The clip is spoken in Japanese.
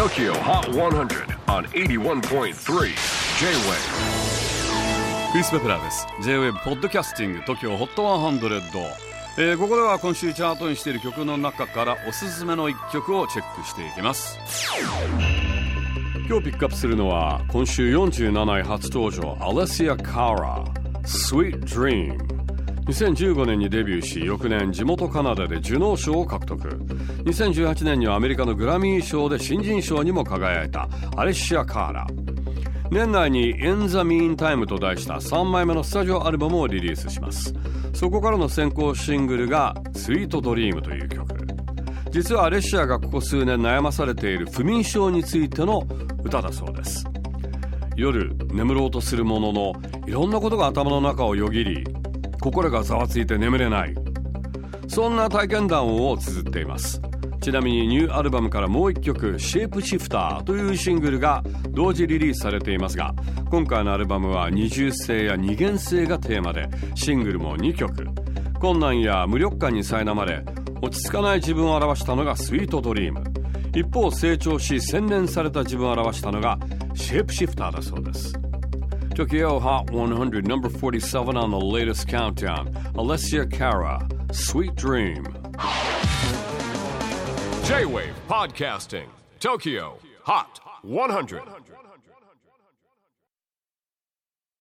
TOKYO HOT 100 on 81.3 J-WAVE クリス・ベプラーです。J-WAVE ポッドキャスティング TOKYO HOT 100、えー、ここでは今週チャートにしている曲の中からおすすめの一曲をチェックしていきます。今日ピックアップするのは今週47位初登場アレシア・カーラ Sweet Dream 2015年にデビューし翌年地元カナダでジュノー賞を獲得。2018年にはアメリカのグラミー賞で新人賞にも輝いたアレッシア・カーラ年内に「In the Meantime」と題した3枚目のスタジオアルバムをリリースします。そこからの先行シングルが「スイートドリームという曲。実はアレッシアがここ数年悩まされている不眠症についての歌だそうです。夜眠ろうとするもののいろんなことが頭の中をよぎり心がざわついて眠れない。そんな体験談を綴っています。ちなみにニューアルバムからもう一曲「シェイプシフター」というシングルが同時リリースされていますが今回のアルバムは二重性や二元性がテーマでシングルも2曲。困難や無力感に苛まれ落ち着かない自分を表したのが「スイートドリーム」一方成長し洗練された自分を表したのが「シェイプシフター」だそうです。Tokyo Hot 100, number 47 on the latest countdown. Alessia Cara, Sweet Dream. J-Wave Podcasting, Tokyo Hot 100.